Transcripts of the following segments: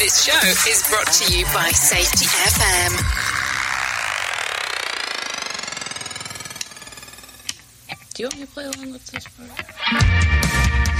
This show is brought to you by Safety FM. Do you want me to play along with this part?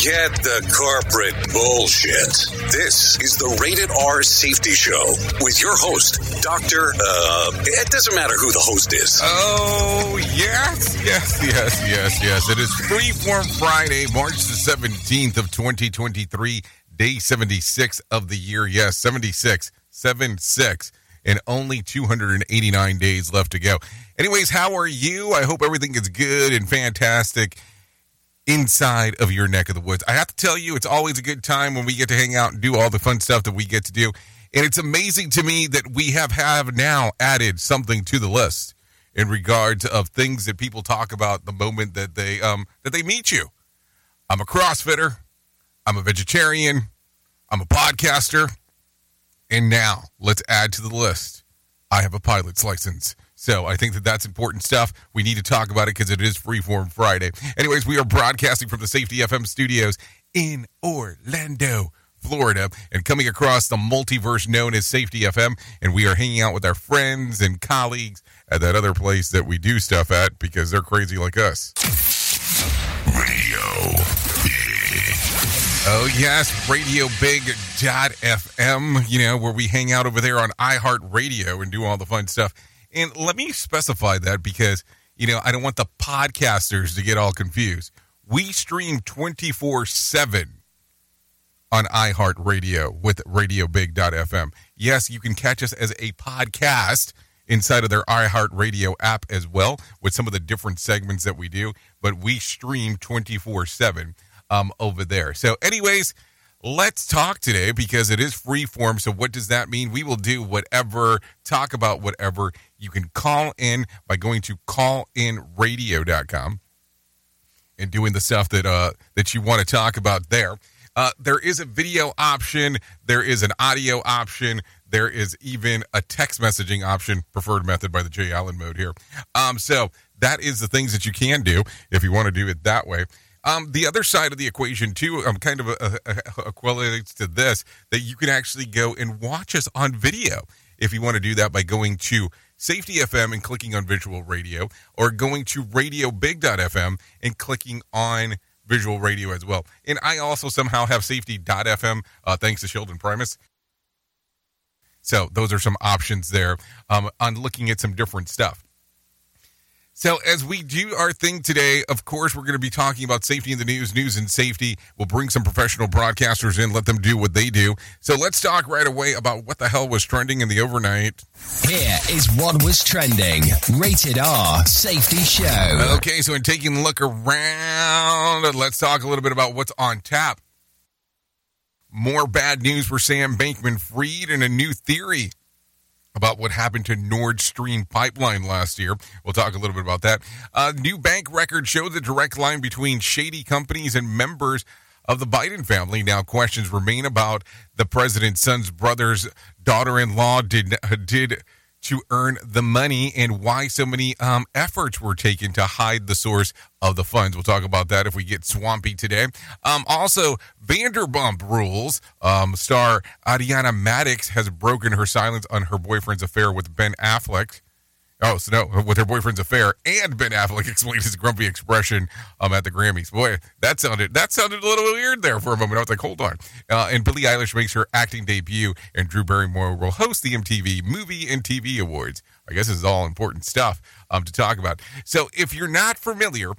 Forget the corporate bullshit. This is the Rated R Safety Show with your host, Dr. Uh, it doesn't matter who the host is. Oh, yes, yes, yes, yes, yes. It is Freeform Friday, March the 17th of 2023, day 76 of the year. Yes, 76, 76, and only 289 days left to go. Anyways, how are you? I hope everything is good and fantastic inside of your neck of the woods. I have to tell you, it's always a good time when we get to hang out and do all the fun stuff that we get to do. And it's amazing to me that we have, have now added something to the list in regards of things that people talk about the moment that they um that they meet you. I'm a CrossFitter, I'm a vegetarian, I'm a podcaster, and now let's add to the list. I have a pilot's license. So I think that that's important stuff. We need to talk about it because it is Freeform Friday. Anyways, we are broadcasting from the Safety FM studios in Orlando, Florida, and coming across the multiverse known as Safety FM. And we are hanging out with our friends and colleagues at that other place that we do stuff at because they're crazy like us. Radio. Oh, yes, Radio Big dot FM, you know, where we hang out over there on iHeartRadio and do all the fun stuff. And let me specify that because, you know, I don't want the podcasters to get all confused. We stream 24 7 on iHeartRadio with RadioBig.fm. Yes, you can catch us as a podcast inside of their iHeartRadio app as well with some of the different segments that we do, but we stream 24 7 um, over there. So, anyways, let's talk today because it is free form. So, what does that mean? We will do whatever, talk about whatever. You can call in by going to callinradio.com and doing the stuff that uh, that you want to talk about there. Uh, there is a video option. There is an audio option. There is even a text messaging option, preferred method by the Jay Allen mode here. Um, so that is the things that you can do if you want to do it that way. Um, the other side of the equation, too, um, kind of equates to this that you can actually go and watch us on video if you want to do that by going to Safety FM and clicking on Visual Radio, or going to RadioBig.fm and clicking on Visual Radio as well. And I also somehow have Safety.fm uh, thanks to Sheldon Primus. So those are some options there um, on looking at some different stuff. So, as we do our thing today, of course, we're going to be talking about safety in the news, news and safety. We'll bring some professional broadcasters in, let them do what they do. So, let's talk right away about what the hell was trending in the overnight. Here is what was trending. Rated R Safety Show. Okay, so in taking a look around, let's talk a little bit about what's on tap. More bad news for Sam Bankman Fried and a new theory about what happened to Nord Stream pipeline last year. We'll talk a little bit about that. Uh, new bank records show the direct line between shady companies and members of the Biden family. Now, questions remain about the president's son's brother's daughter-in-law did did to earn the money and why so many um, efforts were taken to hide the source of the funds. We'll talk about that if we get swampy today. Um, also, Vanderpump Rules um, star Ariana Madix has broken her silence on her boyfriend's affair with Ben Affleck. Oh, so no, with her boyfriend's affair, and Ben Affleck explained his grumpy expression um, at the Grammys. Boy, that sounded that sounded a little weird there for a moment. I was like, hold on. Uh, and Billie Eilish makes her acting debut, and Drew Barrymore will host the MTV Movie and TV Awards. I guess this is all important stuff um, to talk about. So, if you're not familiar,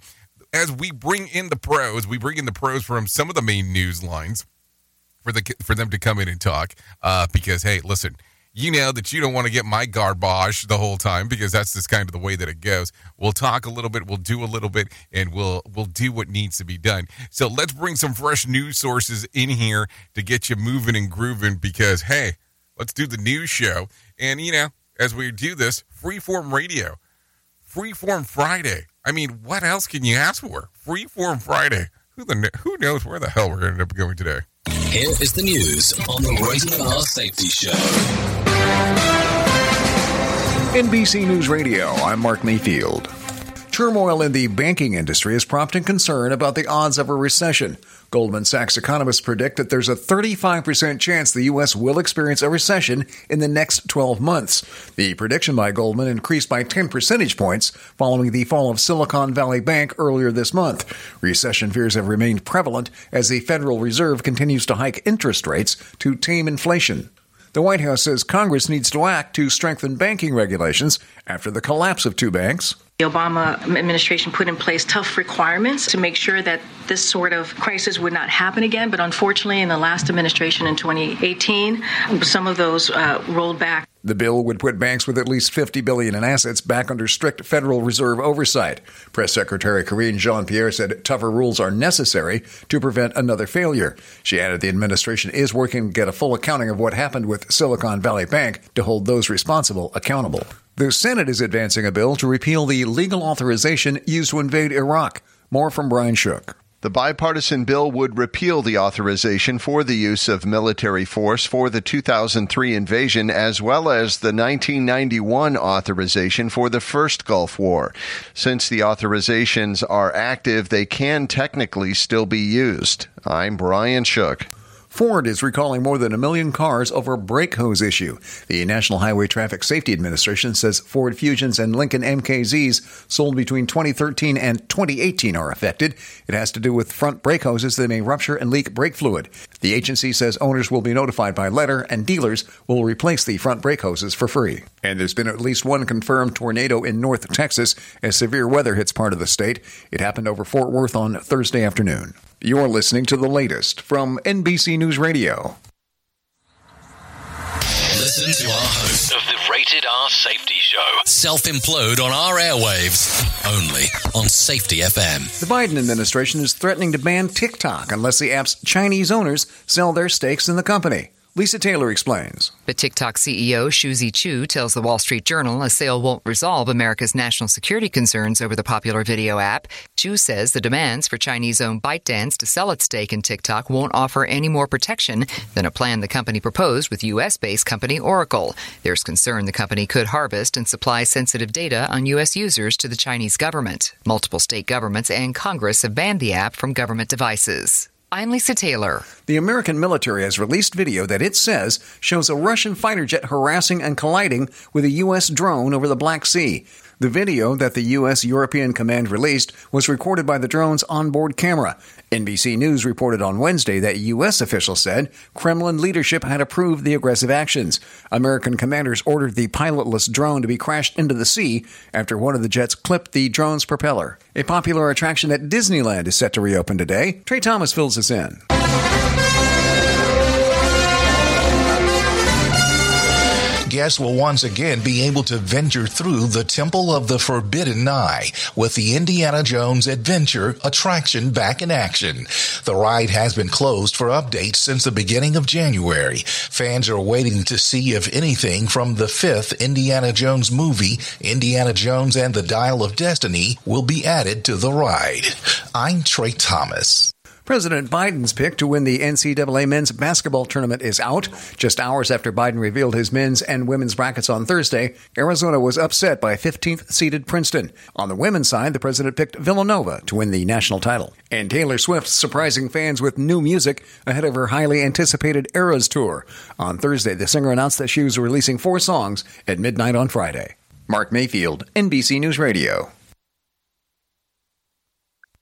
as we bring in the pros, we bring in the pros from some of the main news lines for the for them to come in and talk. Uh, because hey, listen you know that you don't want to get my garbage the whole time because that's just kind of the way that it goes. We'll talk a little bit, we'll do a little bit, and we'll we'll do what needs to be done. So let's bring some fresh news sources in here to get you moving and grooving because hey, let's do the news show. And you know, as we do this, freeform radio, freeform Friday. I mean, what else can you ask for? Freeform Friday. Who the who knows where the hell we're going to end up going today? Here is the news on the Rated R Safety Show. NBC News Radio, I'm Mark Mayfield. Turmoil in the banking industry is prompting concern about the odds of a recession. Goldman Sachs economists predict that there's a 35% chance the U.S. will experience a recession in the next 12 months. The prediction by Goldman increased by 10 percentage points following the fall of Silicon Valley Bank earlier this month. Recession fears have remained prevalent as the Federal Reserve continues to hike interest rates to tame inflation. The White House says Congress needs to act to strengthen banking regulations after the collapse of two banks. The Obama administration put in place tough requirements to make sure that this sort of crisis would not happen again. But unfortunately, in the last administration in 2018, some of those uh, rolled back. The bill would put banks with at least 50 billion in assets back under strict Federal Reserve oversight. Press Secretary Karine Jean-Pierre said tougher rules are necessary to prevent another failure. She added the administration is working to get a full accounting of what happened with Silicon Valley Bank to hold those responsible accountable. The Senate is advancing a bill to repeal the legal authorization used to invade Iraq. More from Brian Shook. The bipartisan bill would repeal the authorization for the use of military force for the 2003 invasion, as well as the 1991 authorization for the first Gulf War. Since the authorizations are active, they can technically still be used. I'm Brian Shook. Ford is recalling more than a million cars over brake hose issue. The National Highway Traffic Safety Administration says Ford Fusions and Lincoln MKZs sold between 2013 and 2018 are affected. It has to do with front brake hoses that may rupture and leak brake fluid. The agency says owners will be notified by letter and dealers will replace the front brake hoses for free. And there's been at least one confirmed tornado in North Texas as severe weather hits part of the state. It happened over Fort Worth on Thursday afternoon. You're listening to the latest from NBC News Radio. Listen to our host Of the Rated R Safety Show. self implode on our airwaves only on Safety FM. The Biden administration is threatening to ban TikTok unless the app's Chinese owners sell their stakes in the company. Lisa Taylor explains. But TikTok CEO Shou Zi Chew tells the Wall Street Journal a sale won't resolve America's national security concerns over the popular video app. Chew says the demands for Chinese owned ByteDance to sell its stake in TikTok won't offer any more protection than a plan the company proposed with U.S. based company Oracle. There's concern the company could harvest and supply sensitive data on U.S. users to the Chinese government. Multiple state governments and Congress have banned the app from government devices. I'm Lisa Taylor. The American military has released video that it says shows a Russian fighter jet harassing and colliding with a U.S. drone over the Black Sea. The video that the U.S. European Command released was recorded by the drone's onboard camera. NBC News reported on Wednesday that U.S. officials said Kremlin leadership had approved the aggressive actions. American commanders ordered the pilotless drone to be crashed into the sea after one of the jets clipped the drone's propeller. A popular attraction at Disneyland is set to reopen today. Trey Thomas fills us in. Guests will once again be able to venture through the Temple of the Forbidden Eye with the Indiana Jones Adventure attraction back in action. The ride has been closed for updates since the beginning of January. Fans are waiting to see if anything from the fifth Indiana Jones movie, Indiana Jones and the Dial of Destiny, will be added to the ride. I'm Trey Thomas. President Biden's pick to win the NCAA men's basketball tournament is out. Just hours after Biden revealed his men's and women's brackets on Thursday, Arizona was upset by 15th seeded Princeton. On the women's side, the president picked Villanova to win the national title. And Taylor Swift surprising fans with new music ahead of her highly anticipated Eras tour. On Thursday, the singer announced that she was releasing four songs at midnight on Friday. Mark Mayfield, NBC News Radio.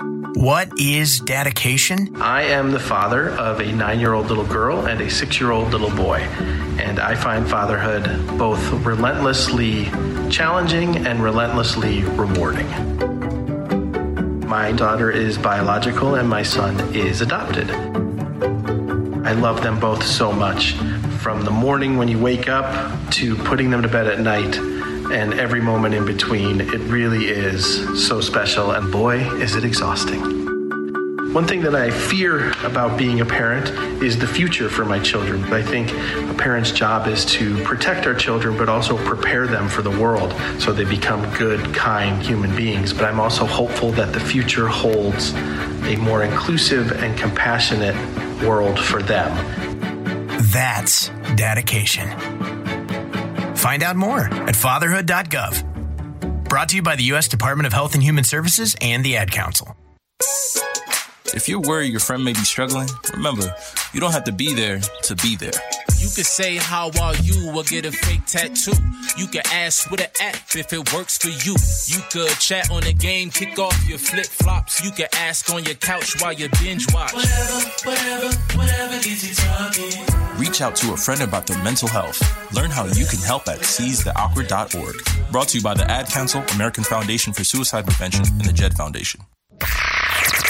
What is dedication? I am the father of a nine year old little girl and a six year old little boy. And I find fatherhood both relentlessly challenging and relentlessly rewarding. My daughter is biological and my son is adopted. I love them both so much. From the morning when you wake up to putting them to bed at night and every moment in between, it really is so special. And boy, is it exhausting. One thing that I fear about being a parent is the future for my children. I think a parent's job is to protect our children, but also prepare them for the world so they become good, kind human beings. But I'm also hopeful that the future holds a more inclusive and compassionate world for them. That's dedication. Find out more at fatherhood.gov. Brought to you by the U.S. Department of Health and Human Services and the Ad Council. If you're worried your friend may be struggling, remember, you don't have to be there to be there. You can say how are you or get a fake tattoo. You can ask with an app if it works for you. You could chat on the game, kick off your flip flops. You can ask on your couch while you binge watch. Whatever, whatever, whatever gets you talking. Reach out to a friend about their mental health. Learn how you can help at seizetheawkward.org. Brought to you by the Ad Council, American Foundation for Suicide Prevention, and the JED Foundation.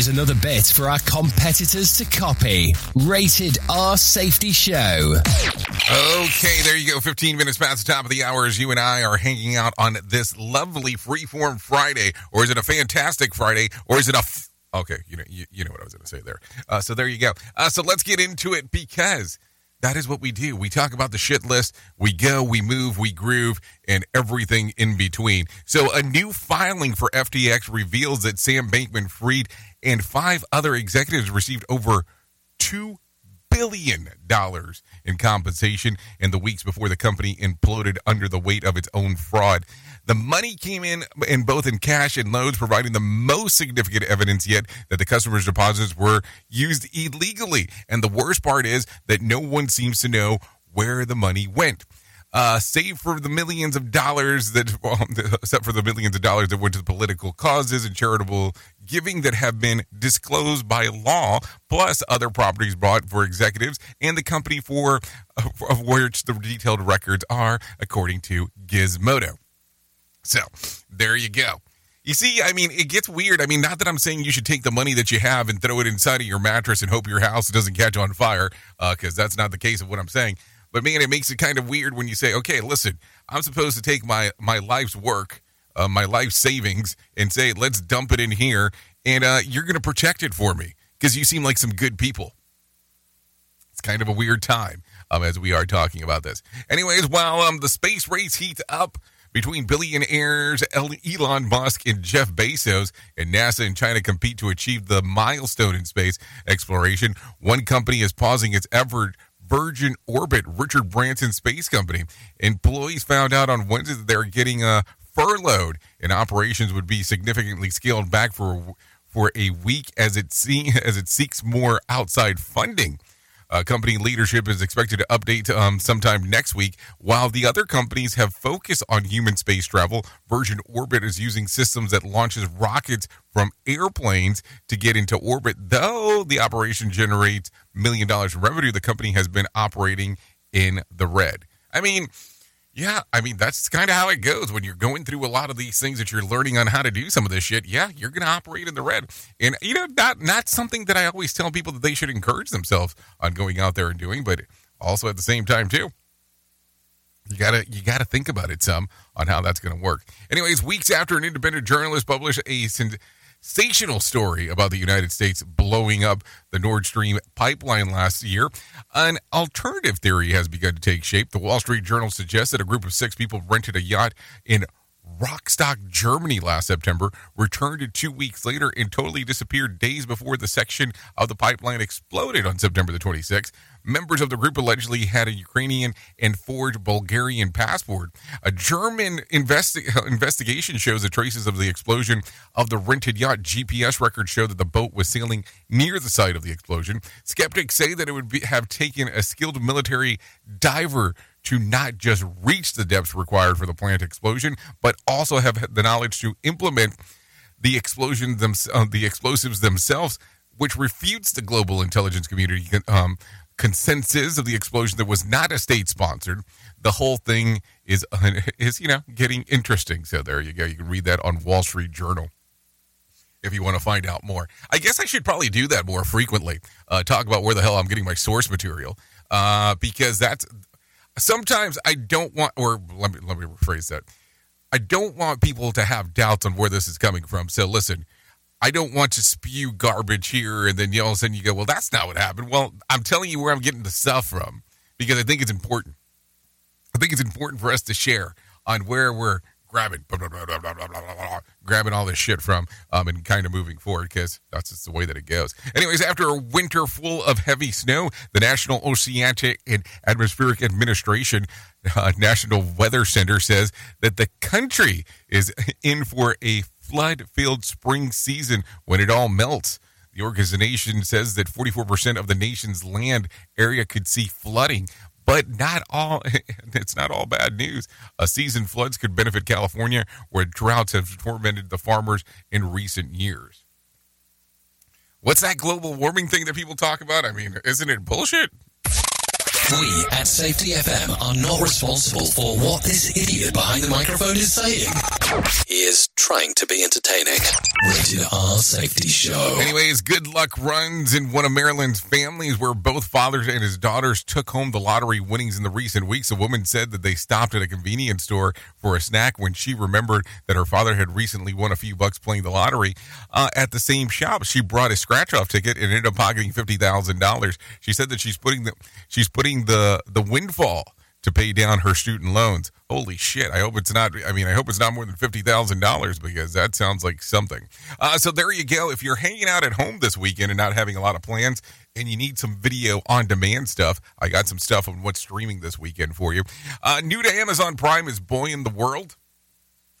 is another bit for our competitors to copy. Rated R Safety Show. Okay, there you go. 15 minutes past the top of the hour as you and I are hanging out on this lovely freeform Friday. Or is it a fantastic Friday? Or is it a. F- okay, you know, you, you know what I was going to say there. Uh, so there you go. Uh, so let's get into it because that is what we do. We talk about the shit list. We go, we move, we groove, and everything in between. So a new filing for FTX reveals that Sam Bankman Fried and five other executives received over two billion dollars in compensation in the weeks before the company imploded under the weight of its own fraud. The money came in in both in cash and loans, providing the most significant evidence yet that the customers' deposits were used illegally. And the worst part is that no one seems to know where the money went. Uh, save for the millions of dollars that, well, except for the millions of dollars that went to political causes and charitable giving that have been disclosed by law, plus other properties bought for executives and the company for of which the detailed records are, according to Gizmodo. So there you go. You see, I mean, it gets weird. I mean, not that I'm saying you should take the money that you have and throw it inside of your mattress and hope your house doesn't catch on fire, because uh, that's not the case of what I'm saying. But man, it makes it kind of weird when you say, "Okay, listen, I'm supposed to take my my life's work, uh, my life savings, and say, let's dump it in here, and uh, you're going to protect it for me because you seem like some good people." It's kind of a weird time um, as we are talking about this. Anyways, while um, the space race heats up between billionaires Elon Musk and Jeff Bezos, and NASA and China compete to achieve the milestone in space exploration, one company is pausing its effort. Virgin Orbit, Richard Branson Space Company. Employees found out on Wednesday that they're getting a furloughed, and operations would be significantly scaled back for for a week as it see, as it seeks more outside funding. Uh, company leadership is expected to update um, sometime next week. While the other companies have focused on human space travel, Virgin Orbit is using systems that launches rockets from airplanes to get into orbit. Though the operation generates million dollars in revenue, the company has been operating in the red. I mean, yeah, I mean that's kind of how it goes when you're going through a lot of these things that you're learning on how to do some of this shit. Yeah, you're going to operate in the red, and you know not not something that I always tell people that they should encourage themselves on going out there and doing, but also at the same time too, you gotta you gotta think about it some on how that's going to work. Anyways, weeks after an independent journalist published a sensational story about the United States blowing up the Nord Stream pipeline last year. An alternative theory has begun to take shape. The Wall Street Journal suggests that a group of six people rented a yacht in Rostock, Germany last September, returned two weeks later, and totally disappeared days before the section of the pipeline exploded on September the 26th. Members of the group allegedly had a Ukrainian and forged Bulgarian passport. A German investi- investigation shows the traces of the explosion of the rented yacht. GPS records show that the boat was sailing near the site of the explosion. Skeptics say that it would be, have taken a skilled military diver to not just reach the depths required for the plant explosion, but also have the knowledge to implement the explosion them, uh, the explosives themselves, which refutes the global intelligence community um, consensus of the explosion that was not a state sponsored. The whole thing is is you know getting interesting. So there you go. You can read that on Wall Street Journal if you want to find out more. I guess I should probably do that more frequently. Uh, talk about where the hell I'm getting my source material uh, because that's sometimes I don't want, or let me let me rephrase that. I don't want people to have doubts on where this is coming from. So listen, I don't want to spew garbage here and then all of a sudden you go, well, that's not what happened. Well, I'm telling you where I'm getting the stuff from because I think it's important. I think it's important for us to share on where we're grabbing, blah, blah, blah, grabbing all this shit from, um, and kind of moving forward because that's just the way that it goes. Anyways, after a winter full of heavy snow, the National Oceanic and Atmospheric Administration, uh, National Weather Center, says that the country is in for a flood-filled spring season when it all melts. The organization says that 44% of the nation's land area could see flooding but not all. It's not all bad news. A season floods could benefit California, where droughts have tormented the farmers in recent years. What's that global warming thing that people talk about? I mean, isn't it bullshit? We at Safety FM are not responsible for what this idiot behind the microphone is saying. He is trying to be entertaining. Rated R Safety Show. Anyways, good luck runs in one of Maryland's families where both fathers and his daughters took home the lottery winnings in the recent weeks. A woman said that they stopped at a convenience store for a snack when she remembered that her father had recently won a few bucks playing the lottery uh, at the same shop. She brought a scratch off ticket and ended up pocketing fifty thousand dollars. She said that she's putting the she's putting the the windfall to pay down her student loans. Holy shit! I hope it's not. I mean, I hope it's not more than fifty thousand dollars because that sounds like something. Uh, so there you go. If you're hanging out at home this weekend and not having a lot of plans, and you need some video on demand stuff, I got some stuff on what's streaming this weekend for you. Uh, new to Amazon Prime is Boy in the World.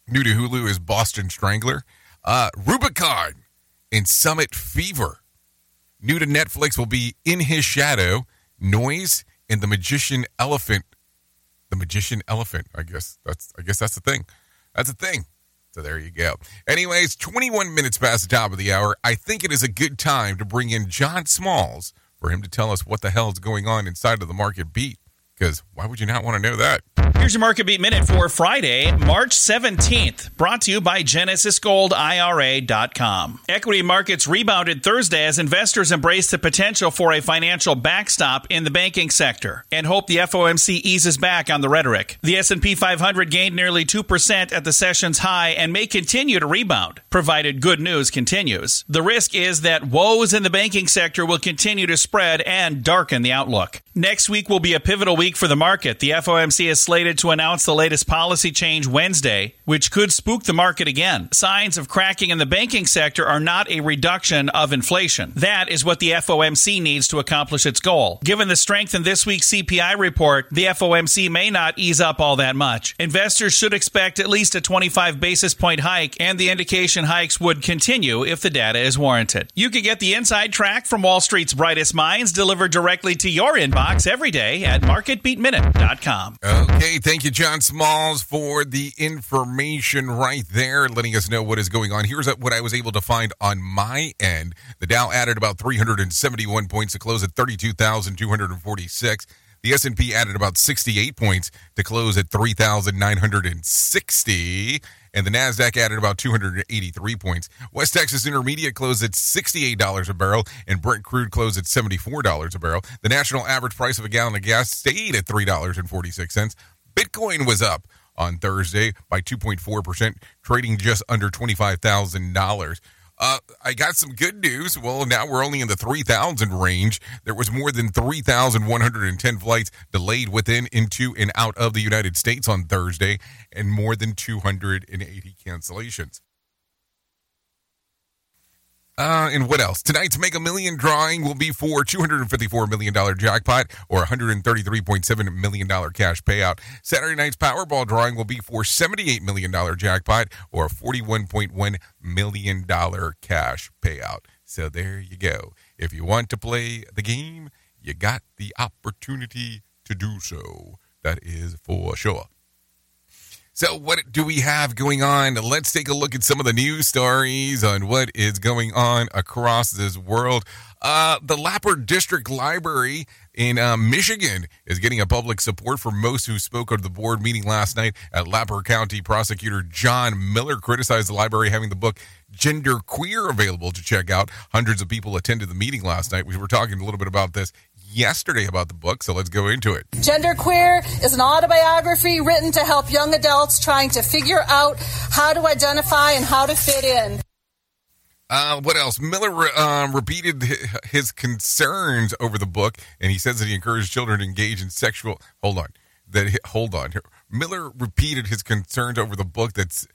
New to Hulu is Boston Strangler. Uh, Rubicon and Summit Fever. New to Netflix will be In His Shadow, Noise, and The Magician Elephant. The Magician Elephant. I guess that's. I guess that's the thing. That's a thing. So there you go. Anyways, 21 minutes past the top of the hour. I think it is a good time to bring in John Smalls for him to tell us what the hell is going on inside of the market beat. Because why would you not want to know that? Here's your market beat minute for Friday, March 17th, brought to you by GenesisGoldIRA.com. Equity markets rebounded Thursday as investors embraced the potential for a financial backstop in the banking sector and hope the FOMC eases back on the rhetoric. The S&P 500 gained nearly 2% at the session's high and may continue to rebound, provided good news continues. The risk is that woes in the banking sector will continue to spread and darken the outlook. Next week will be a pivotal week for the market. The FOMC is slated to announce the latest policy change Wednesday, which could spook the market again. Signs of cracking in the banking sector are not a reduction of inflation. That is what the FOMC needs to accomplish its goal. Given the strength in this week's CPI report, the FOMC may not ease up all that much. Investors should expect at least a 25 basis point hike, and the indication hikes would continue if the data is warranted. You can get the inside track from Wall Street's brightest minds delivered directly to your inbox every day at marketbeatminute.com. Okay, thank you, John Smalls, for the information right there, letting us know what is going on. Here's what I was able to find on my end. The Dow added about 371 points to close at 32,246. The S&P added about 68 points to close at 3,960 and the Nasdaq added about 283 points. West Texas Intermediate closed at $68 a barrel, and Brent crude closed at $74 a barrel. The national average price of a gallon of gas stayed at $3.46. Bitcoin was up on Thursday by 2.4%, trading just under $25,000. Uh, I got some good news. Well, now we're only in the 3,000 range. There was more than 3,110 flights delayed within, into, and out of the United States on Thursday, and more than 280 cancellations. Uh, and what else? Tonight's Mega Million drawing will be for $254 million jackpot or $133.7 million cash payout. Saturday night's Powerball drawing will be for $78 million jackpot or $41.1 million cash payout. So there you go. If you want to play the game, you got the opportunity to do so. That is for sure. So, what do we have going on? Let's take a look at some of the news stories on what is going on across this world. Uh, the Lapeer District Library in uh, Michigan is getting a public support for most who spoke at the board meeting last night at Lapeer County. Prosecutor John Miller criticized the library having the book Gender Queer available to check out. Hundreds of people attended the meeting last night. We were talking a little bit about this yesterday about the book, so let's go into it. Genderqueer is an autobiography written to help young adults trying to figure out how to identify and how to fit in. Uh, what else? Miller um, repeated his concerns over the book, and he says that he encouraged children to engage in sexual. Hold on, that hold on. Miller repeated his concerns over the book that's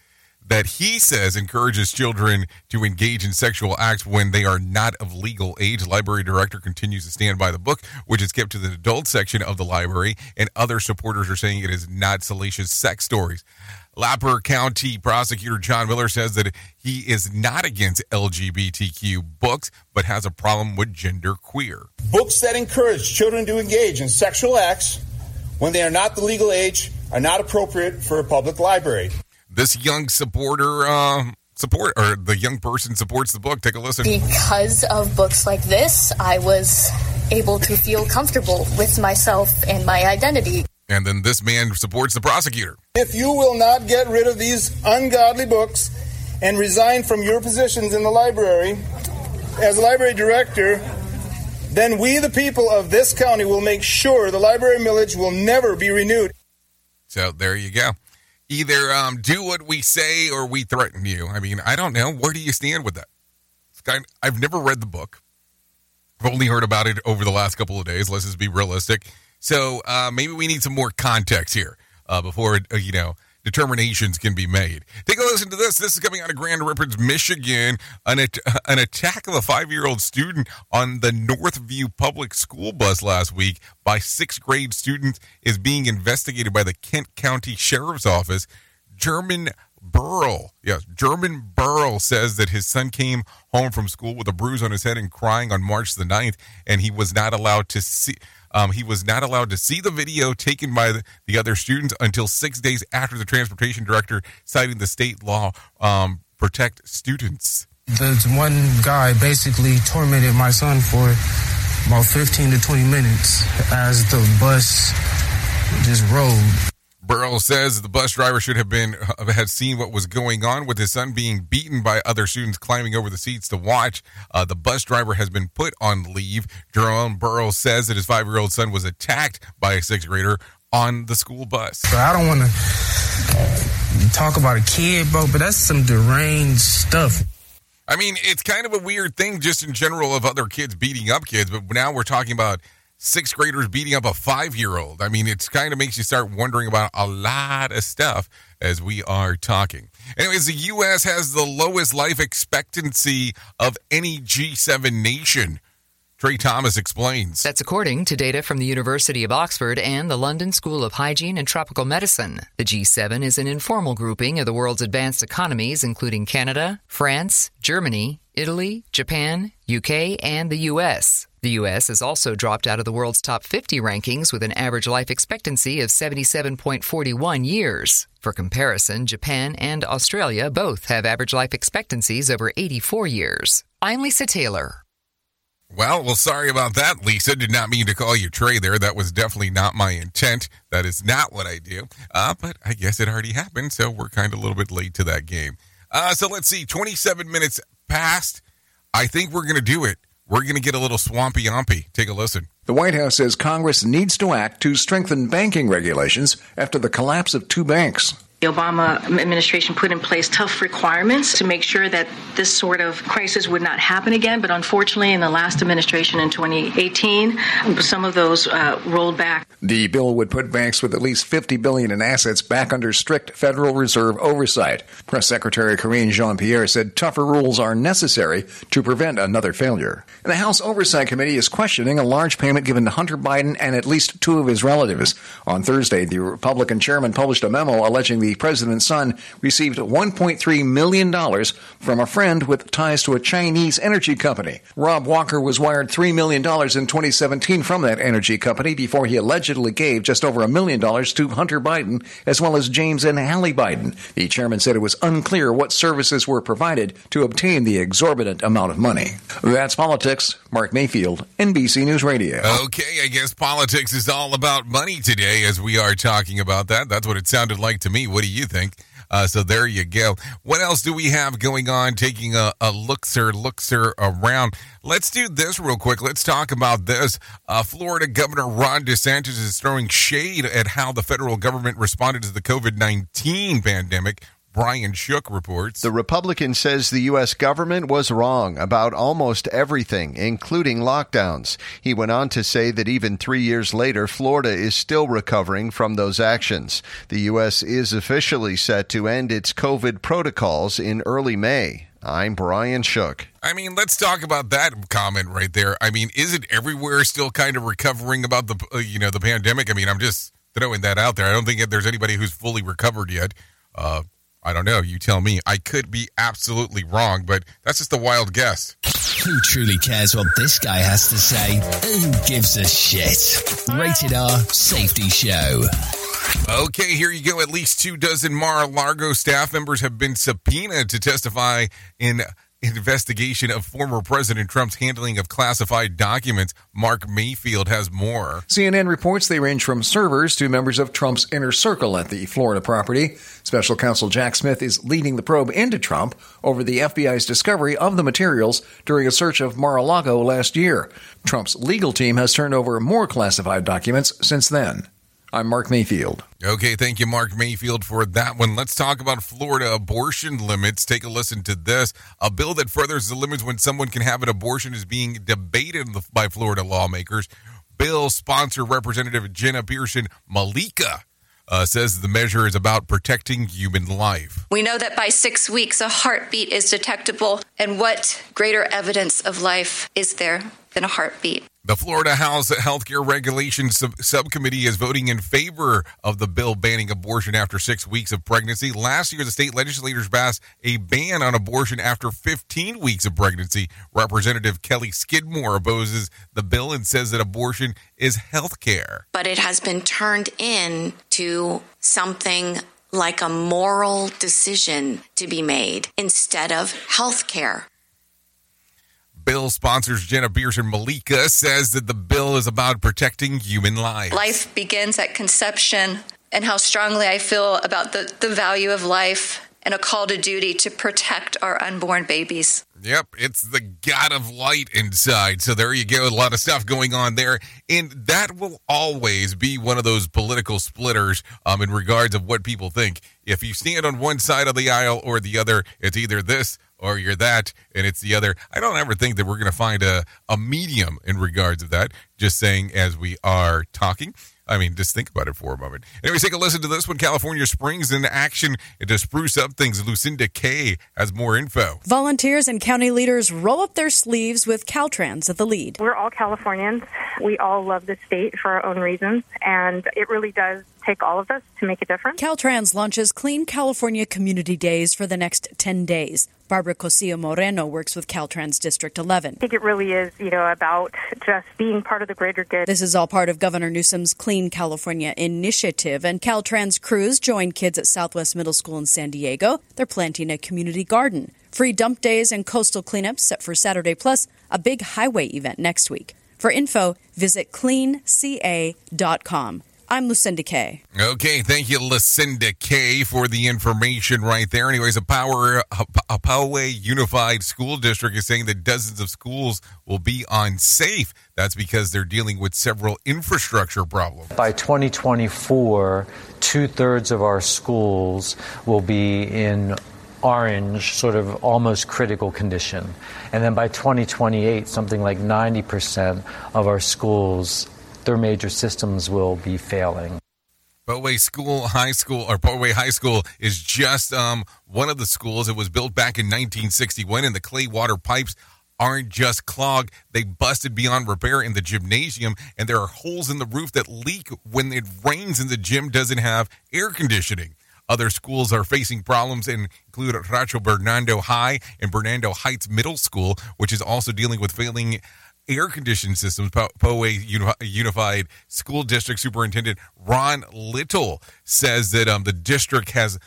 that he says encourages children to engage in sexual acts when they are not of legal age. Library director continues to stand by the book, which is kept to the adult section of the library, and other supporters are saying it is not salacious sex stories. Lapeer County prosecutor John Miller says that he is not against LGBTQ books, but has a problem with gender queer. Books that encourage children to engage in sexual acts when they are not the legal age, are not appropriate for a public library. This young supporter, uh, support or the young person supports the book. Take a listen. Because of books like this, I was able to feel comfortable with myself and my identity. And then this man supports the prosecutor. If you will not get rid of these ungodly books and resign from your positions in the library as library director, then we, the people of this county, will make sure the library millage will never be renewed. So there you go. Either um, do what we say or we threaten you. I mean, I don't know. Where do you stand with that? Kind I've never read the book. I've only heard about it over the last couple of days. Let's just be realistic. So uh, maybe we need some more context here uh, before uh, you know determinations can be made. Take a listen to this. This is coming out of Grand Rapids, Michigan. An, at- an attack of a five year old student on the Northview Public School bus last week by sixth grade students is being investigated by the Kent County Sheriff's Office. German Burl, yes, German Burl says that his son came home from school with a bruise on his head and crying on March the 9th, and he was not allowed to see. Um, he was not allowed to see the video taken by the, the other students until six days after the transportation director, citing the state law um, protect students. The one guy basically tormented my son for about 15 to 20 minutes as the bus just rolled. Burl says the bus driver should have been uh, had seen what was going on with his son being beaten by other students climbing over the seats to watch. Uh, the bus driver has been put on leave. Jerome Burl says that his five year old son was attacked by a sixth grader on the school bus. So I don't want to talk about a kid, bro, but that's some deranged stuff. I mean, it's kind of a weird thing just in general of other kids beating up kids, but now we're talking about sixth graders beating up a five year old. I mean, it kind of makes you start wondering about a lot of stuff as we are talking. Anyways, the U.S. has the lowest life expectancy of any G7 nation. Trey Thomas explains. That's according to data from the University of Oxford and the London School of Hygiene and Tropical Medicine. The G7 is an informal grouping of the world's advanced economies, including Canada, France, Germany, Italy, Japan, UK, and the US. The US has also dropped out of the world's top 50 rankings with an average life expectancy of 77.41 years. For comparison, Japan and Australia both have average life expectancies over 84 years. I'm Lisa Taylor. Well, well, sorry about that, Lisa. Did not mean to call you Trey there. That was definitely not my intent. That is not what I do. Uh, but I guess it already happened, so we're kind of a little bit late to that game. Uh, so let's see. 27 minutes past. I think we're going to do it. We're going to get a little swampy ompy. Take a listen. The White House says Congress needs to act to strengthen banking regulations after the collapse of two banks. The Obama administration put in place tough requirements to make sure that this sort of crisis would not happen again. But unfortunately, in the last administration in 2018, some of those uh, rolled back. The bill would put banks with at least 50 billion in assets back under strict Federal Reserve oversight. Press Secretary Karine Jean-Pierre said tougher rules are necessary to prevent another failure. And the House Oversight Committee is questioning a large payment given to Hunter Biden and at least two of his relatives. On Thursday, the Republican chairman published a memo alleging the president's son received $1.3 million from a friend with ties to a Chinese energy company. Rob Walker was wired $3 million in 2017 from that energy company before he allegedly gave just over a million dollars to Hunter Biden as well as James and Hallie Biden. The chairman said it was unclear what services were provided to obtain the exorbitant amount of money. That's politics. Mark Mayfield, NBC News Radio. Okay, I guess politics is all about money today as we are talking about that. That's what it sounded like to me. What do you think? Uh, so there you go. What else do we have going on? Taking a, a lookser, lookser around. Let's do this real quick. Let's talk about this. Uh, Florida Governor Ron DeSantis is throwing shade at how the federal government responded to the COVID 19 pandemic. Brian Shook reports. The Republican says the U.S. government was wrong about almost everything, including lockdowns. He went on to say that even three years later, Florida is still recovering from those actions. The U.S. is officially set to end its COVID protocols in early May. I'm Brian Shook. I mean, let's talk about that comment right there. I mean, is it everywhere still kind of recovering about the uh, you know the pandemic? I mean, I'm just throwing that out there. I don't think that there's anybody who's fully recovered yet. Uh, I don't know. You tell me. I could be absolutely wrong, but that's just a wild guess. Who truly cares what this guy has to say? Who gives a shit? Rated R Safety Show. Okay, here you go. At least two dozen Mar-a-Lago staff members have been subpoenaed to testify in investigation of former President Trump's handling of classified documents. Mark Mayfield has more. CNN reports they range from servers to members of Trump's inner circle at the Florida property. Special counsel Jack Smith is leading the probe into Trump over the FBI's discovery of the materials during a search of Mar a Lago last year. Trump's legal team has turned over more classified documents since then. I'm Mark Mayfield. Okay, thank you, Mark Mayfield, for that one. Let's talk about Florida abortion limits. Take a listen to this. A bill that furthers the limits when someone can have an abortion is being debated by Florida lawmakers. Bill sponsor Representative Jenna Pearson Malika uh, says the measure is about protecting human life. We know that by six weeks, a heartbeat is detectable. And what greater evidence of life is there than a heartbeat? The Florida House Healthcare Regulations Sub- Subcommittee is voting in favor of the bill banning abortion after six weeks of pregnancy. Last year, the state legislators passed a ban on abortion after 15 weeks of pregnancy. Representative Kelly Skidmore opposes the bill and says that abortion is health care. But it has been turned into something like a moral decision to be made instead of health care bill sponsors Jenna Persons-Mulicka says that the bill is about protecting human life. Life begins at conception, and how strongly I feel about the, the value of life and a call to duty to protect our unborn babies. Yep, it's the God of light inside. So there you go. A lot of stuff going on there. And that will always be one of those political splitters um, in regards of what people think. If you stand on one side of the aisle or the other, it's either this or you're that and it's the other. I don't ever think that we're going to find a, a medium in regards of that. Just saying as we are talking. I mean, just think about it for a moment. Anyways, take a listen to this one. California Springs in action to spruce up things. Lucinda Kay has more info. Volunteers and county leaders roll up their sleeves with Caltrans at the lead. We're all Californians. We all love the state for our own reasons, and it really does take all of us to make a difference. Caltrans launches Clean California Community Days for the next 10 days. Barbara Cosillo Moreno works with Caltrans District 11. I think it really is, you know, about just being part of the greater good. This is all part of Governor Newsom's Clean California initiative, and Caltrans crews join kids at Southwest Middle School in San Diego. They're planting a community garden. Free dump days and coastal cleanups set for Saturday, plus a big highway event next week. For info, visit cleanca.com. I'm Lucinda Kay. Okay, thank you, Lucinda Kay, for the information right there. Anyways, a Power a Poway Unified School District is saying that dozens of schools will be unsafe. That's because they're dealing with several infrastructure problems. By 2024, two thirds of our schools will be in orange, sort of almost critical condition. And then by 2028, something like 90% of our schools their major systems will be failing. Poway School High School or Poway High School is just um, one of the schools. It was built back in 1961, and the clay water pipes aren't just clogged; they busted beyond repair in the gymnasium, and there are holes in the roof that leak when it rains, and the gym doesn't have air conditioning. Other schools are facing problems and include Rancho Bernardo High and Bernardo Heights Middle School, which is also dealing with failing air conditioned systems. Poway Unified School District Superintendent Ron Little says that um, the district has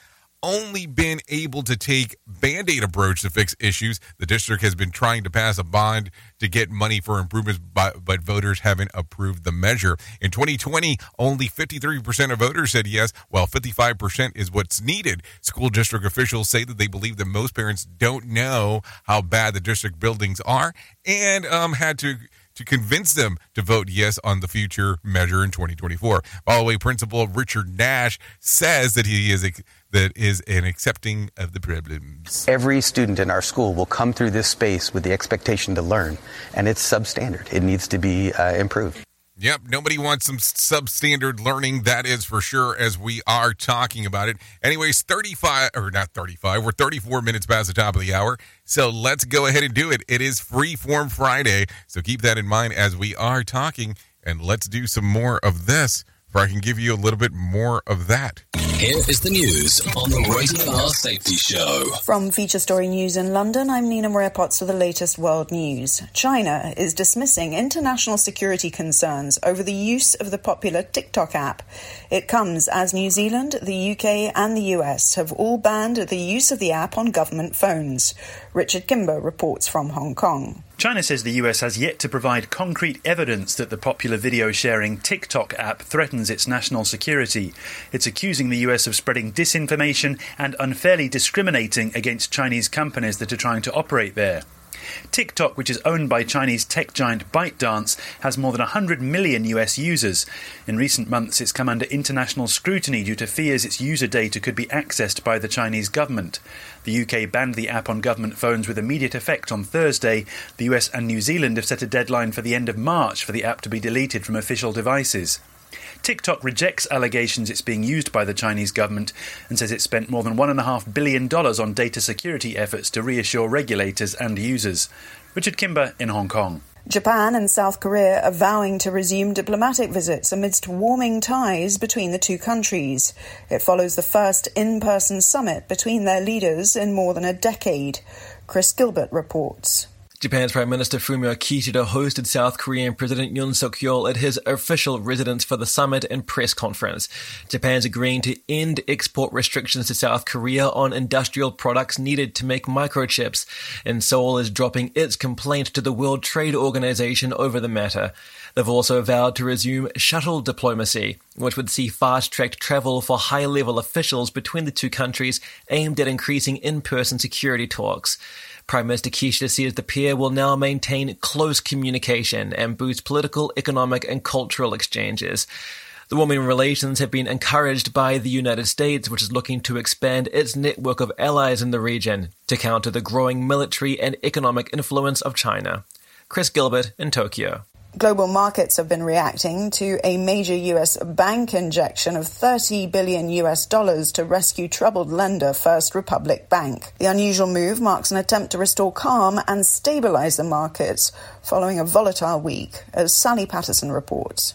only been able to take band aid approach to fix issues. The district has been trying to pass a bond to get money for improvements, but, but voters haven't approved the measure. In 2020, only 53% of voters said yes, while 55% is what's needed. School district officials say that they believe that most parents don't know how bad the district buildings are and um, had to to convince them to vote yes on the future measure in 2024. By the way, Principal Richard Nash says that he is that is an accepting of the problems. Every student in our school will come through this space with the expectation to learn, and it's substandard. It needs to be uh, improved. Yep, nobody wants some substandard learning, that is for sure, as we are talking about it. Anyways, 35, or not 35, we're 34 minutes past the top of the hour. So let's go ahead and do it. It is Free Form Friday, so keep that in mind as we are talking, and let's do some more of this where I can give you a little bit more of that. Here is the news on the Rated R Safety Show. From Feature Story News in London, I'm Nina Maria Potts with the latest world news. China is dismissing international security concerns over the use of the popular TikTok app. It comes as New Zealand, the UK, and the US have all banned the use of the app on government phones. Richard Kimber reports from Hong Kong. China says the US has yet to provide concrete evidence that the popular video sharing TikTok app threatens its national security. It's accusing the US of spreading disinformation and unfairly discriminating against Chinese companies that are trying to operate there. TikTok, which is owned by Chinese tech giant ByteDance, has more than 100 million US users. In recent months, it's come under international scrutiny due to fears its user data could be accessed by the Chinese government. The UK banned the app on government phones with immediate effect on Thursday. The US and New Zealand have set a deadline for the end of March for the app to be deleted from official devices. TikTok rejects allegations it's being used by the Chinese government and says it spent more than $1.5 billion on data security efforts to reassure regulators and users. Richard Kimber in Hong Kong. Japan and South Korea are vowing to resume diplomatic visits amidst warming ties between the two countries. It follows the first in person summit between their leaders in more than a decade. Chris Gilbert reports. Japan's Prime Minister Fumio Kishida hosted South Korean President Yoon Suk Yeol at his official residence for the summit and press conference. Japan's agreeing to end export restrictions to South Korea on industrial products needed to make microchips, and Seoul is dropping its complaint to the World Trade Organization over the matter. They've also vowed to resume shuttle diplomacy, which would see fast tracked travel for high level officials between the two countries aimed at increasing in person security talks. Prime Minister Kishida says the pair will now maintain close communication and boost political, economic, and cultural exchanges. The warming relations have been encouraged by the United States, which is looking to expand its network of allies in the region to counter the growing military and economic influence of China. Chris Gilbert in Tokyo. Global markets have been reacting to a major US bank injection of 30 billion US dollars to rescue troubled lender First Republic Bank. The unusual move marks an attempt to restore calm and stabilize the markets following a volatile week, as Sally Patterson reports.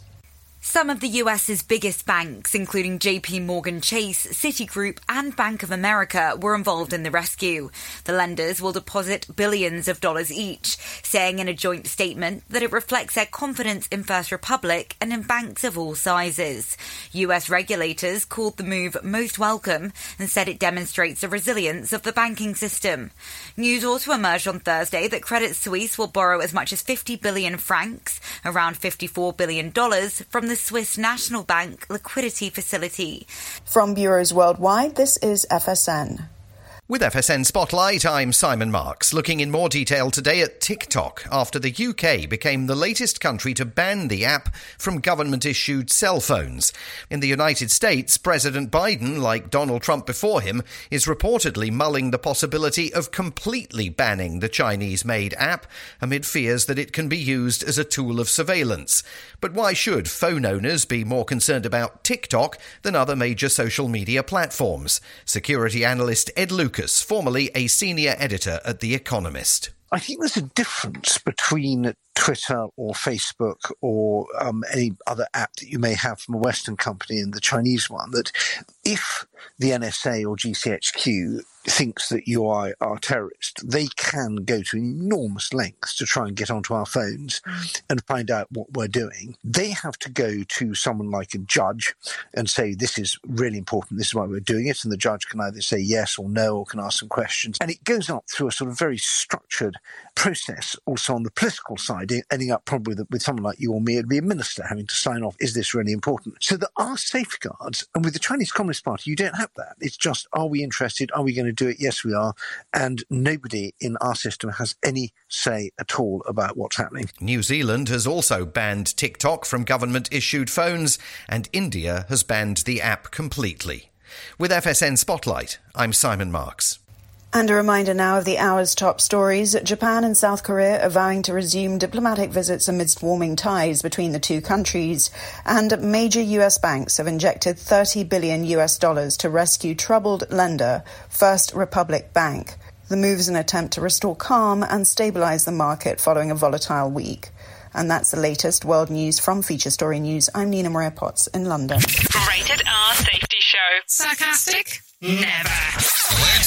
Some of the US's biggest banks, including JP Morgan Chase, Citigroup, and Bank of America, were involved in the rescue. The lenders will deposit billions of dollars each, saying in a joint statement that it reflects their confidence in First Republic and in banks of all sizes. US regulators called the move most welcome and said it demonstrates the resilience of the banking system. News also emerged on Thursday that Credit Suisse will borrow as much as 50 billion francs, around $54 billion, from the Swiss National Bank liquidity facility. From bureaus worldwide, this is FSN. With FSN Spotlight, I'm Simon Marks, looking in more detail today at TikTok after the UK became the latest country to ban the app from government issued cell phones. In the United States, President Biden, like Donald Trump before him, is reportedly mulling the possibility of completely banning the Chinese made app amid fears that it can be used as a tool of surveillance. But why should phone owners be more concerned about TikTok than other major social media platforms? Security analyst Ed Lucas Lucas, formerly a senior editor at The Economist. I think there's a difference between Twitter or Facebook or um, any other app that you may have from a Western company and the Chinese one. That if the NSA or GCHQ thinks that you are, are terrorist, they can go to enormous lengths to try and get onto our phones mm. and find out what we're doing. They have to go to someone like a judge and say, this is really important, this is why we're doing it. And the judge can either say yes or no or can ask some questions. And it goes up through a sort of very structured process also on the political side, ending up probably with, someone like you or me, it'd be a minister having to sign off, is this really important? So there are safeguards. And with the Chinese Communist Party, you don't have that. It's just, are we interested? Are we going to do it? Yes, we are. And nobody in our system has any say at all about what's happening. New Zealand has also banned TikTok from government issued phones, and India has banned the app completely. With FSN Spotlight, I'm Simon Marks. And a reminder now of the hour's top stories. Japan and South Korea are vowing to resume diplomatic visits amidst warming ties between the two countries. And major US banks have injected 30 billion US dollars to rescue troubled lender First Republic Bank. The move is an attempt to restore calm and stabilize the market following a volatile week. And that's the latest world news from Feature Story News. I'm Nina Maria Potts in London. Rated R Safety Show. Sarcastic? Never.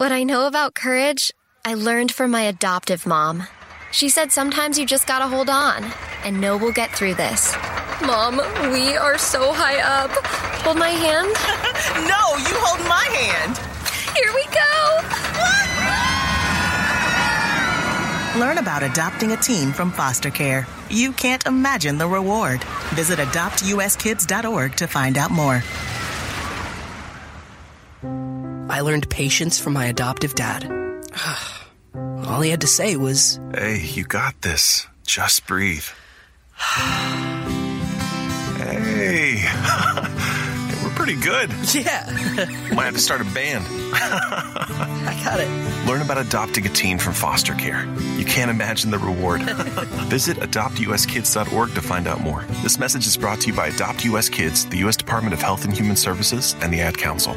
What I know about courage, I learned from my adoptive mom. She said sometimes you just gotta hold on and know we'll get through this. Mom, we are so high up. Hold my hand. no, you hold my hand. Here we go. Learn about adopting a teen from foster care. You can't imagine the reward. Visit adoptuskids.org to find out more. I learned patience from my adoptive dad. All he had to say was, Hey, you got this. Just breathe. hey, we're pretty good. Yeah. Might have to start a band. I got it. Learn about adopting a teen from foster care. You can't imagine the reward. Visit adoptuskids.org to find out more. This message is brought to you by Adopt US Kids, the U.S. Department of Health and Human Services, and the Ad Council.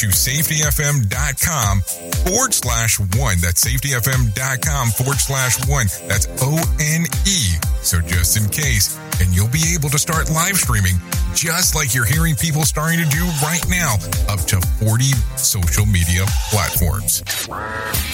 safetyfm.com forward slash one. That's safetyfm.com forward slash one. That's O N E. So just in case, and you'll be able to start live streaming just like you're hearing people starting to do right now, up to 40 social media platforms.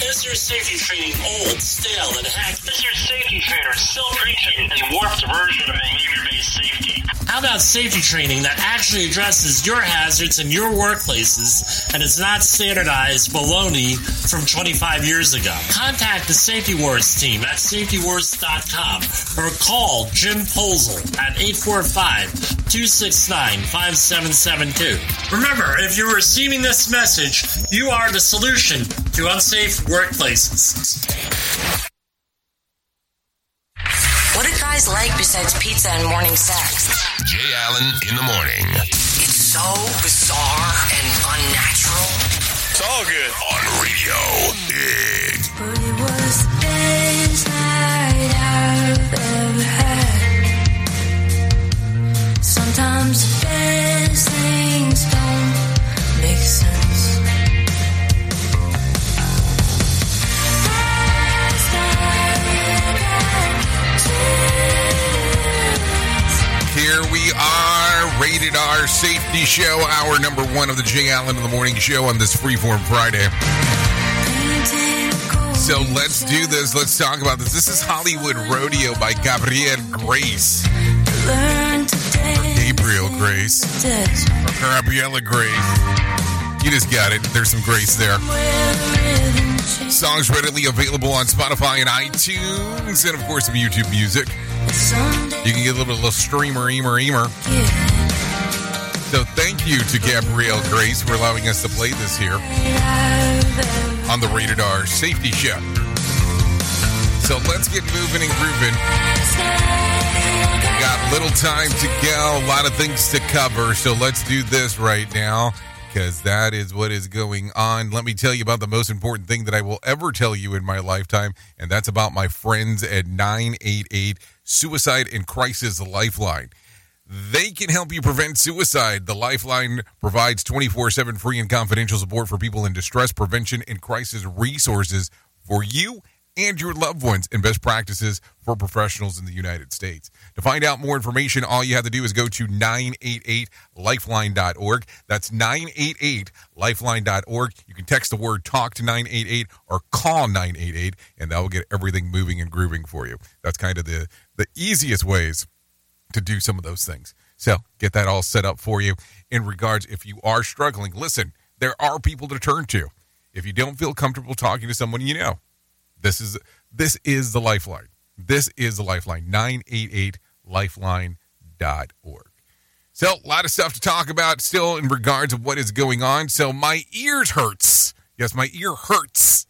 Is your safety training old, stale, and hacked? Is your safety trainer still preaching a warped version of behavior-based safety? How about safety training that actually addresses your hazards in your workplaces and it's not standardized baloney from 25 years ago? Contact the Safety Wars team at safetywars.com or call Jim Posel at 845-269-5772. Remember, if you're receiving this message, you are the solution to unsafe workplaces. What do guys like besides pizza and morning sex? Jay Allen in the morning. It's so bizarre and unnatural. It's all good on radio. Big. But it was the best night I've ever had. Sometimes the best things don't make sense. Here we are, rated R safety show, hour number one of the Jay Allen in the Morning Show on this Freeform Friday. So let's do this. Let's talk about this. This is Hollywood Rodeo by Gabrielle Grace. Or Gabriel Grace. Or Gabriella Grace. You just got it. There's some grace there. Songs readily available on Spotify and iTunes, and of course, some YouTube music. You can get a little, little streamer, eamer, eamer. So thank you to Gabrielle Grace for allowing us to play this here on the Rated R Safety Show. So let's get moving and grooving. Got little time to go, a lot of things to cover. So let's do this right now because that is what is going on. Let me tell you about the most important thing that I will ever tell you in my lifetime, and that's about my friends at 988 Suicide and Crisis Lifeline. They can help you prevent suicide. The Lifeline provides 24 7 free and confidential support for people in distress, prevention, and crisis resources for you and your loved ones and best practices for professionals in the United States. To find out more information, all you have to do is go to 988lifeline.org. That's 988lifeline.org. You can text the word talk to 988 or call 988 and that will get everything moving and grooving for you. That's kind of the the easiest ways to do some of those things. So, get that all set up for you in regards if you are struggling. Listen, there are people to turn to. If you don't feel comfortable talking to someone you know, this is this is the lifeline. This is the lifeline 988lifeline.org. So, a lot of stuff to talk about still in regards of what is going on. So, my ears hurts. Yes, my ear hurts.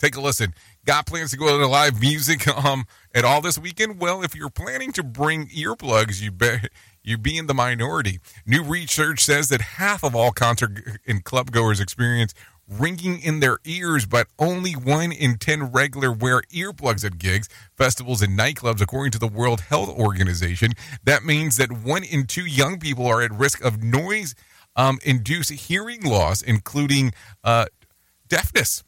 Take a listen. Got plans to go to live music um at all this weekend? Well, if you're planning to bring earplugs, you bet you be in the minority. New research says that half of all concert and club goers experience ringing in their ears, but only one in 10 regular wear earplugs at gigs, festivals, and nightclubs, according to the World Health Organization. That means that one in two young people are at risk of noise um, induced hearing loss, including uh, deafness.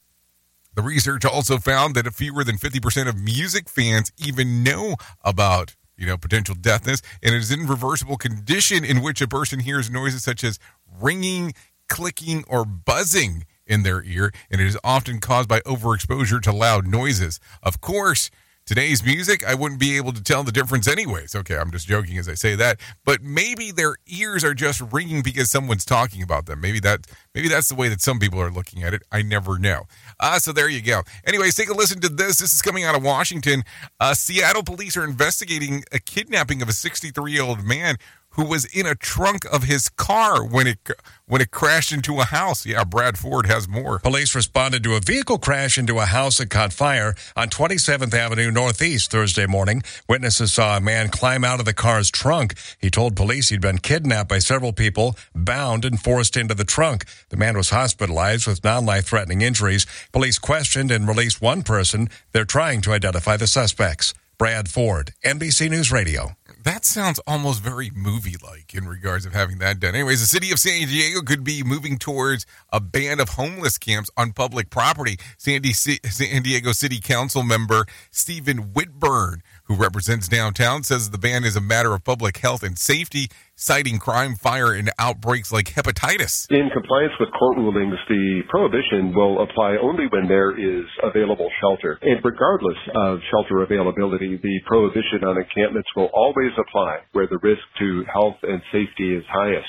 The research also found that fewer than 50% of music fans even know about you know potential deafness and it is an irreversible condition in which a person hears noises such as ringing clicking or buzzing in their ear and it is often caused by overexposure to loud noises. Of course today's music i wouldn't be able to tell the difference anyways. Okay i'm just joking as i say that. But maybe their ears are just ringing because someone's talking about them. Maybe that maybe that's the way that some people are looking at it. I never know. Uh, so there you go. Anyways take a listen to this. This is coming out of washington. Uh, seattle police are investigating a kidnapping of a 63 year old man who was in a trunk of his car when it when it crashed into a house. Yeah, Brad Ford has more. Police responded to a vehicle crash into a house that caught fire on 27th Avenue Northeast Thursday morning. Witnesses saw a man climb out of the car's trunk. He told police he'd been kidnapped by several people, bound and forced into the trunk. The man was hospitalized with non-life threatening injuries. Police questioned and released one person. They're trying to identify the suspects. Brad Ford, NBC News Radio that sounds almost very movie like in regards of having that done. Anyways, the city of San Diego could be moving towards a ban of homeless camps on public property. San, Diego City Council member Stephen Whitburn who represents downtown, says the ban is a matter of public health and safety, citing crime, fire, and outbreaks like hepatitis. In compliance with court rulings, the prohibition will apply only when there is available shelter. And regardless of shelter availability, the prohibition on encampments will always apply where the risk to health and safety is highest.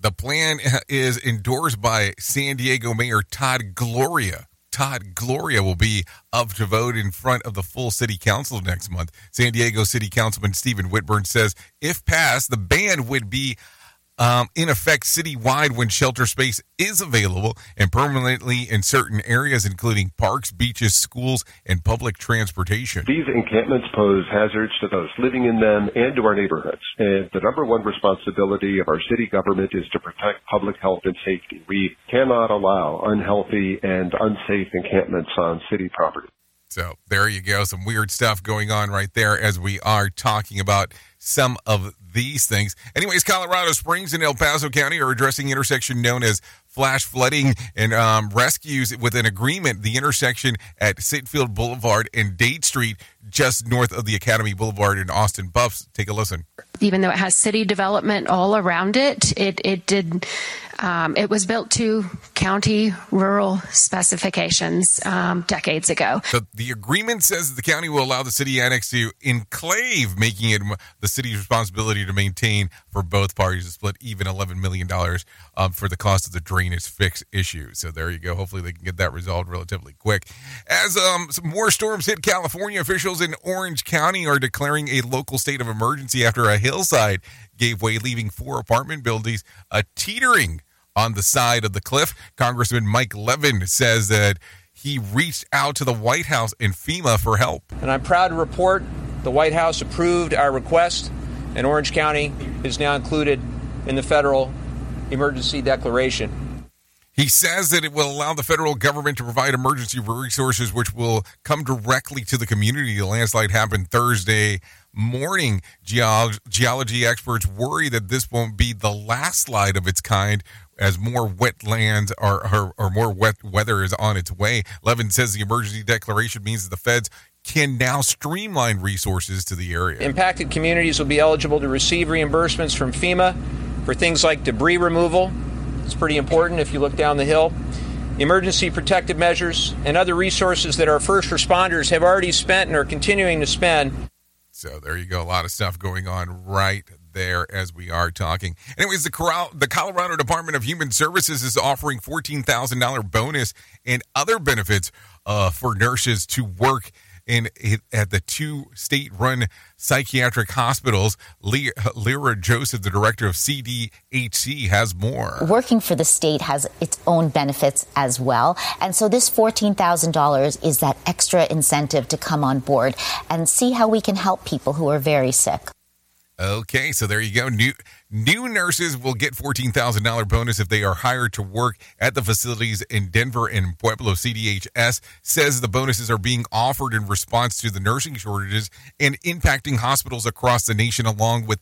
The plan is endorsed by San Diego Mayor Todd Gloria Todd Gloria will be up to vote in front of the full city council next month. San Diego City Councilman Stephen Whitburn says if passed, the ban would be um, in effect citywide when shelter space is available and permanently in certain areas, including parks, beaches, schools, and public transportation. These encampments pose hazards to those living in them and to our neighborhoods. And the number one responsibility of our city government is to protect public health and safety. We cannot allow unhealthy and unsafe encampments on city property. So there you go. Some weird stuff going on right there as we are talking about some of these things. Anyways, Colorado Springs and El Paso County are addressing intersection known as flash flooding and um, rescues with an agreement. The intersection at Sitfield Boulevard and Dade Street, just north of the Academy Boulevard in Austin Bluffs. Take a listen. Even though it has city development all around it, it it did Um, it was built to county rural specifications um, decades ago. So the agreement says the county will allow the city annex to enclave, making it the city's responsibility to maintain for both parties to split even $11 million um, for the cost of the drainage fix issue. So there you go. Hopefully they can get that resolved relatively quick. As um, more storms hit California, officials in Orange County are declaring a local state of emergency after a hillside gave way, leaving four apartment buildings uh, teetering on the side of the cliff. Congressman Mike Levin says that he reached out to the White House and FEMA for help. And I'm proud to report the White House approved our request, and Orange County is now included in the federal emergency declaration. He says that it will allow the federal government to provide emergency resources, which will come directly to the community. The landslide happened Thursday morning. Geolo- geology experts worry that this won't be the last slide of its kind as more wetlands are, are, or more wet weather is on its way. Levin says the emergency declaration means that the feds can now streamline resources to the area. Impacted communities will be eligible to receive reimbursements from FEMA for things like debris removal. It's pretty important if you look down the hill. Emergency protective measures and other resources that our first responders have already spent and are continuing to spend. So there you go. A lot of stuff going on right there as we are talking. Anyways, the, Coral, the Colorado Department of Human Services is offering $14,000 bonus and other benefits uh, for nurses to work in at the two state-run psychiatric hospitals. Lyra Joseph, the director of CDHS, has more. Working for the state has its own benefits as well, and so this fourteen thousand dollars is that extra incentive to come on board and see how we can help people who are very sick. Okay, so there you go. New new nurses will get fourteen thousand dollar bonus if they are hired to work at the facilities in Denver and Pueblo. CDHS says the bonuses are being offered in response to the nursing shortages and impacting hospitals across the nation, along with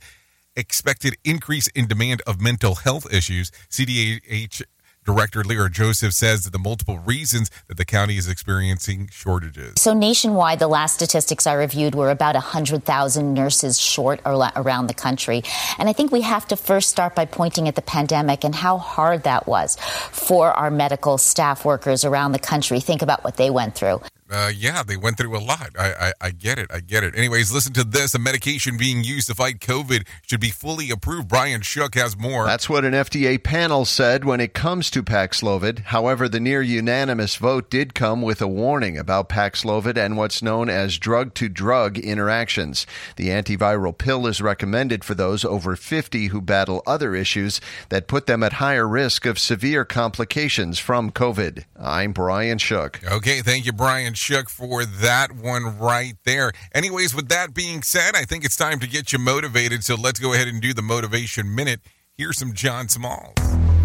expected increase in demand of mental health issues. CDH Director Lyra Joseph says that the multiple reasons that the county is experiencing shortages. So, nationwide, the last statistics I reviewed were about 100,000 nurses short around the country. And I think we have to first start by pointing at the pandemic and how hard that was for our medical staff workers around the country. Think about what they went through. Uh, yeah, they went through a lot. I, I, I, get it. I get it. Anyways, listen to this. A medication being used to fight COVID should be fully approved. Brian Shook has more. That's what an FDA panel said when it comes to Paxlovid. However, the near unanimous vote did come with a warning about Paxlovid and what's known as drug to drug interactions. The antiviral pill is recommended for those over 50 who battle other issues that put them at higher risk of severe complications from COVID. I'm Brian Shook. Okay, thank you, Brian Shook for that one right there. Anyways, with that being said, I think it's time to get you motivated. So let's go ahead and do the motivation minute. Here's some John Smalls.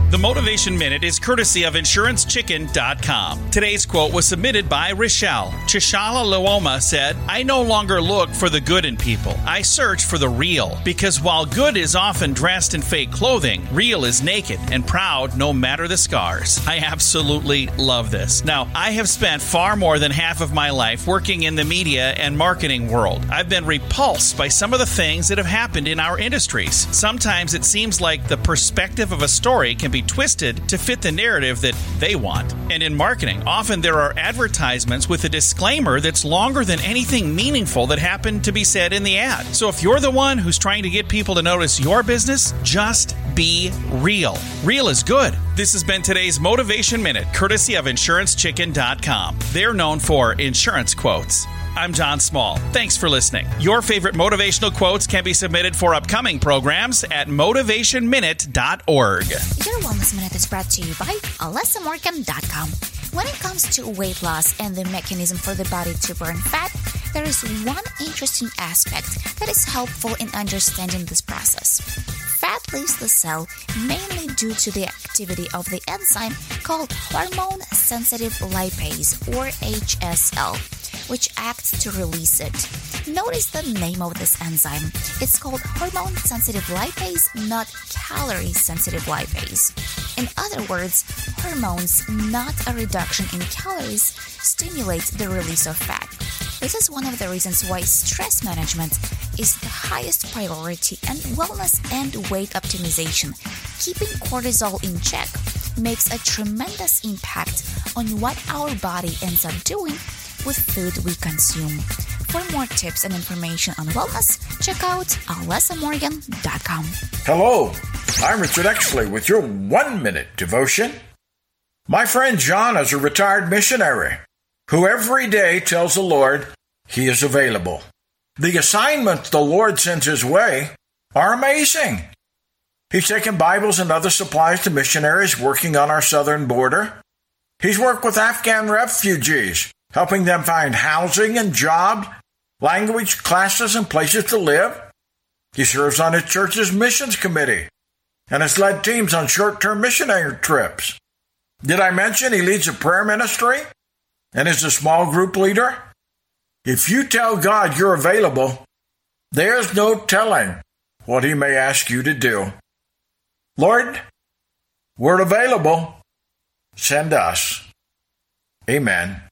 The Motivation Minute is courtesy of InsuranceChicken.com. Today's quote was submitted by Rochelle. Chishala Luoma said, I no longer look for the good in people. I search for the real. Because while good is often dressed in fake clothing, real is naked and proud no matter the scars. I absolutely love this. Now, I have spent far more than half of my life working in the media and marketing world. I've been repulsed by some of the things that have happened in our industries. Sometimes it seems like the perspective of a story can be twisted to fit the narrative that they want. And in marketing, often there are advertisements with a disclaimer that's longer than anything meaningful that happened to be said in the ad. So if you're the one who's trying to get people to notice your business, just be real. Real is good. This has been today's Motivation Minute, courtesy of InsuranceChicken.com. They're known for insurance quotes. I'm John Small. Thanks for listening. Your favorite motivational quotes can be submitted for upcoming programs at motivationminute.org. Your Wellness Minute is brought to you by alessamorgan.com. When it comes to weight loss and the mechanism for the body to burn fat, there is one interesting aspect that is helpful in understanding this process. Fat leaves the cell mainly due to the activity of the enzyme called hormone sensitive lipase or HSL which acts to release it. Notice the name of this enzyme. It's called hormone sensitive lipase, not calorie sensitive lipase. In other words, hormones, not a reduction in calories, stimulate the release of fat. This is one of the reasons why stress management is the highest priority and wellness and weight optimization. Keeping cortisol in check makes a tremendous impact on what our body ends up doing with food we consume. For more tips and information on wellness, check out alessamorgan.com. Hello, I'm Richard Exley with your one minute devotion. My friend John is a retired missionary who every day tells the Lord he is available. The assignments the Lord sends his way are amazing. He's taken Bibles and other supplies to missionaries working on our southern border. He's worked with Afghan refugees, helping them find housing and jobs, language classes, and places to live. He serves on his church's missions committee and has led teams on short term missionary trips. Did I mention he leads a prayer ministry and is a small group leader? If you tell God you're available, there's no telling what he may ask you to do. Lord, we're available. Send us. Amen.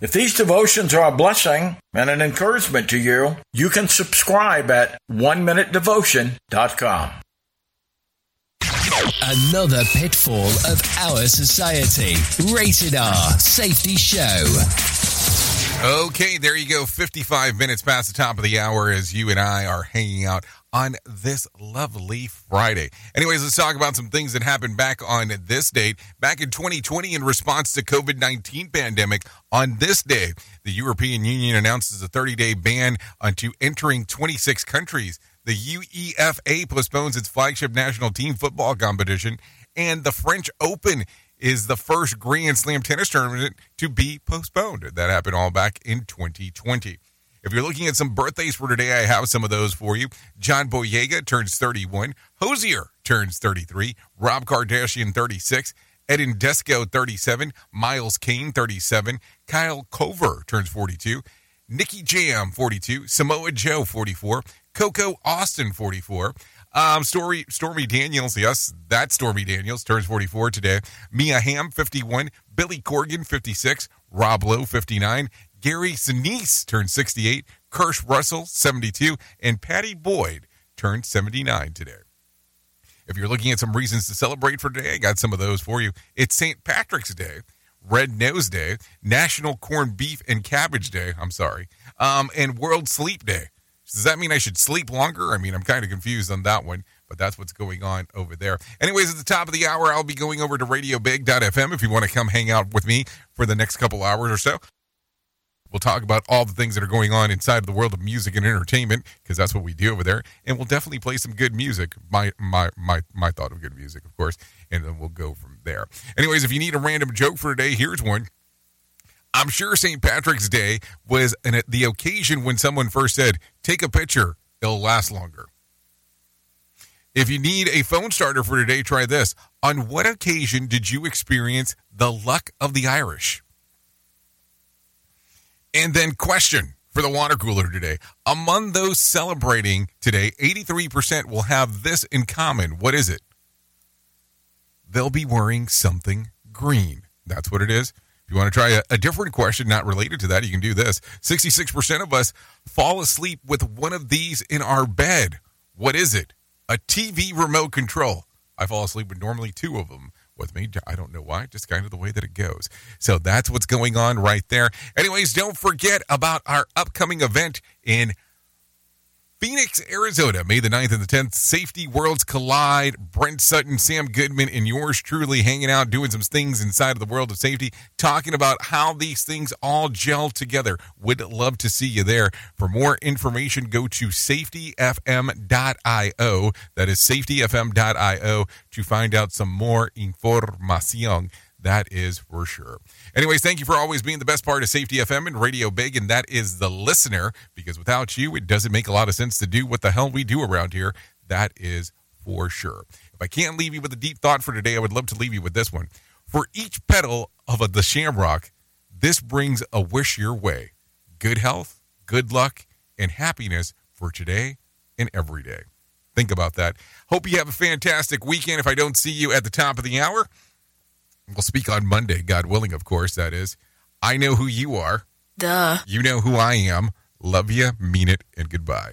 If these devotions are a blessing and an encouragement to you, you can subscribe at oneminutedevotion.com. Another pitfall of our society. Rated R Safety Show. Okay, there you go. 55 minutes past the top of the hour as you and I are hanging out on this lovely Friday. Anyways, let's talk about some things that happened back on this date. Back in 2020, in response to COVID-19 pandemic, on this day, the European Union announces a 30-day ban onto entering 26 countries. The UEFA postpones its flagship national team football competition, and the French Open is the first Grand Slam tennis tournament to be postponed. That happened all back in 2020. If you're looking at some birthdays for today, I have some of those for you. John Boyega turns 31. Hozier turns 33. Rob Kardashian 36. Edin Džeko 37. Miles Kane 37. Kyle Korver turns 42. Nicky Jam 42. Samoa Joe 44. Coco Austin 44. Um, Story Stormy Daniels, yes, that Stormy Daniels turns 44 today. Mia Hamm 51. Billy Corgan 56. Rob Lowe 59. Gary Sinise turned 68, Kurt Russell 72, and Pattie Boyd turned 79 today. If you're looking at some reasons to celebrate for today, I got some of those for you. It's St. Patrick's Day, Red Nose Day, National Corned Beef and Cabbage Day, I'm sorry, um, and World Sleep Day. Does that mean I should sleep longer? I mean, I'm kind of confused on that one, but that's what's going on over there. Anyways, at the top of the hour, I'll be going over to radiobig.fm if you want to come hang out with me for the next couple hours or so. We'll talk about all the things that are going on inside of the world of music and entertainment because that's what we do over there. And we'll definitely play some good music. My my my my thought of good music, of course. And then we'll go from there. Anyways, if you need a random joke for today, here's one. I'm sure St. Patrick's Day was an, the occasion when someone first said, "Take a picture; it'll last longer." If you need a phone starter for today, try this. On what occasion did you experience the luck of the Irish? And then, question for the water cooler today. Among those celebrating today, 83% will have this in common. What is it? They'll be wearing something green. That's what it is. If you want to try a, a, different question not related to that, you can do this. 66% of us fall asleep with one of these in our bed. What is it? A TV remote control. I fall asleep with normally two of them with me. I don't know why, just kind of the way that it goes. So that's what's going on right there. Anyways, don't forget about our upcoming event in Phoenix, Arizona, May the 9th and the 10th. Safety Worlds Collide. Brent Sutton, Sam Goodman, and yours truly hanging out, doing some things inside of the world of safety, talking about how these things all gel together. Would love to see you there. For more information, go to safetyfm.io. That is safetyfm.io to find out some more information. That is for sure. Anyways, thank you for always being the best part of Safety FM and Radio Big, and that is the listener, because without you, it doesn't make a lot of sense to do what the hell we do around here. That is for sure. If I can't leave you with a deep thought for today, I would love to leave you with this one. For each petal of a, the shamrock, this brings a wish your way good health, good luck, and happiness for today and every day. Think about that. Hope you have a fantastic weekend. If I don't see you at the top of the hour, We'll speak on Monday, God willing, of course, that is. I know who you are. Duh. You know who I am. Love you, mean it, and goodbye.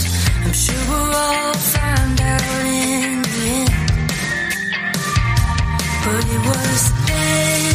But it was there.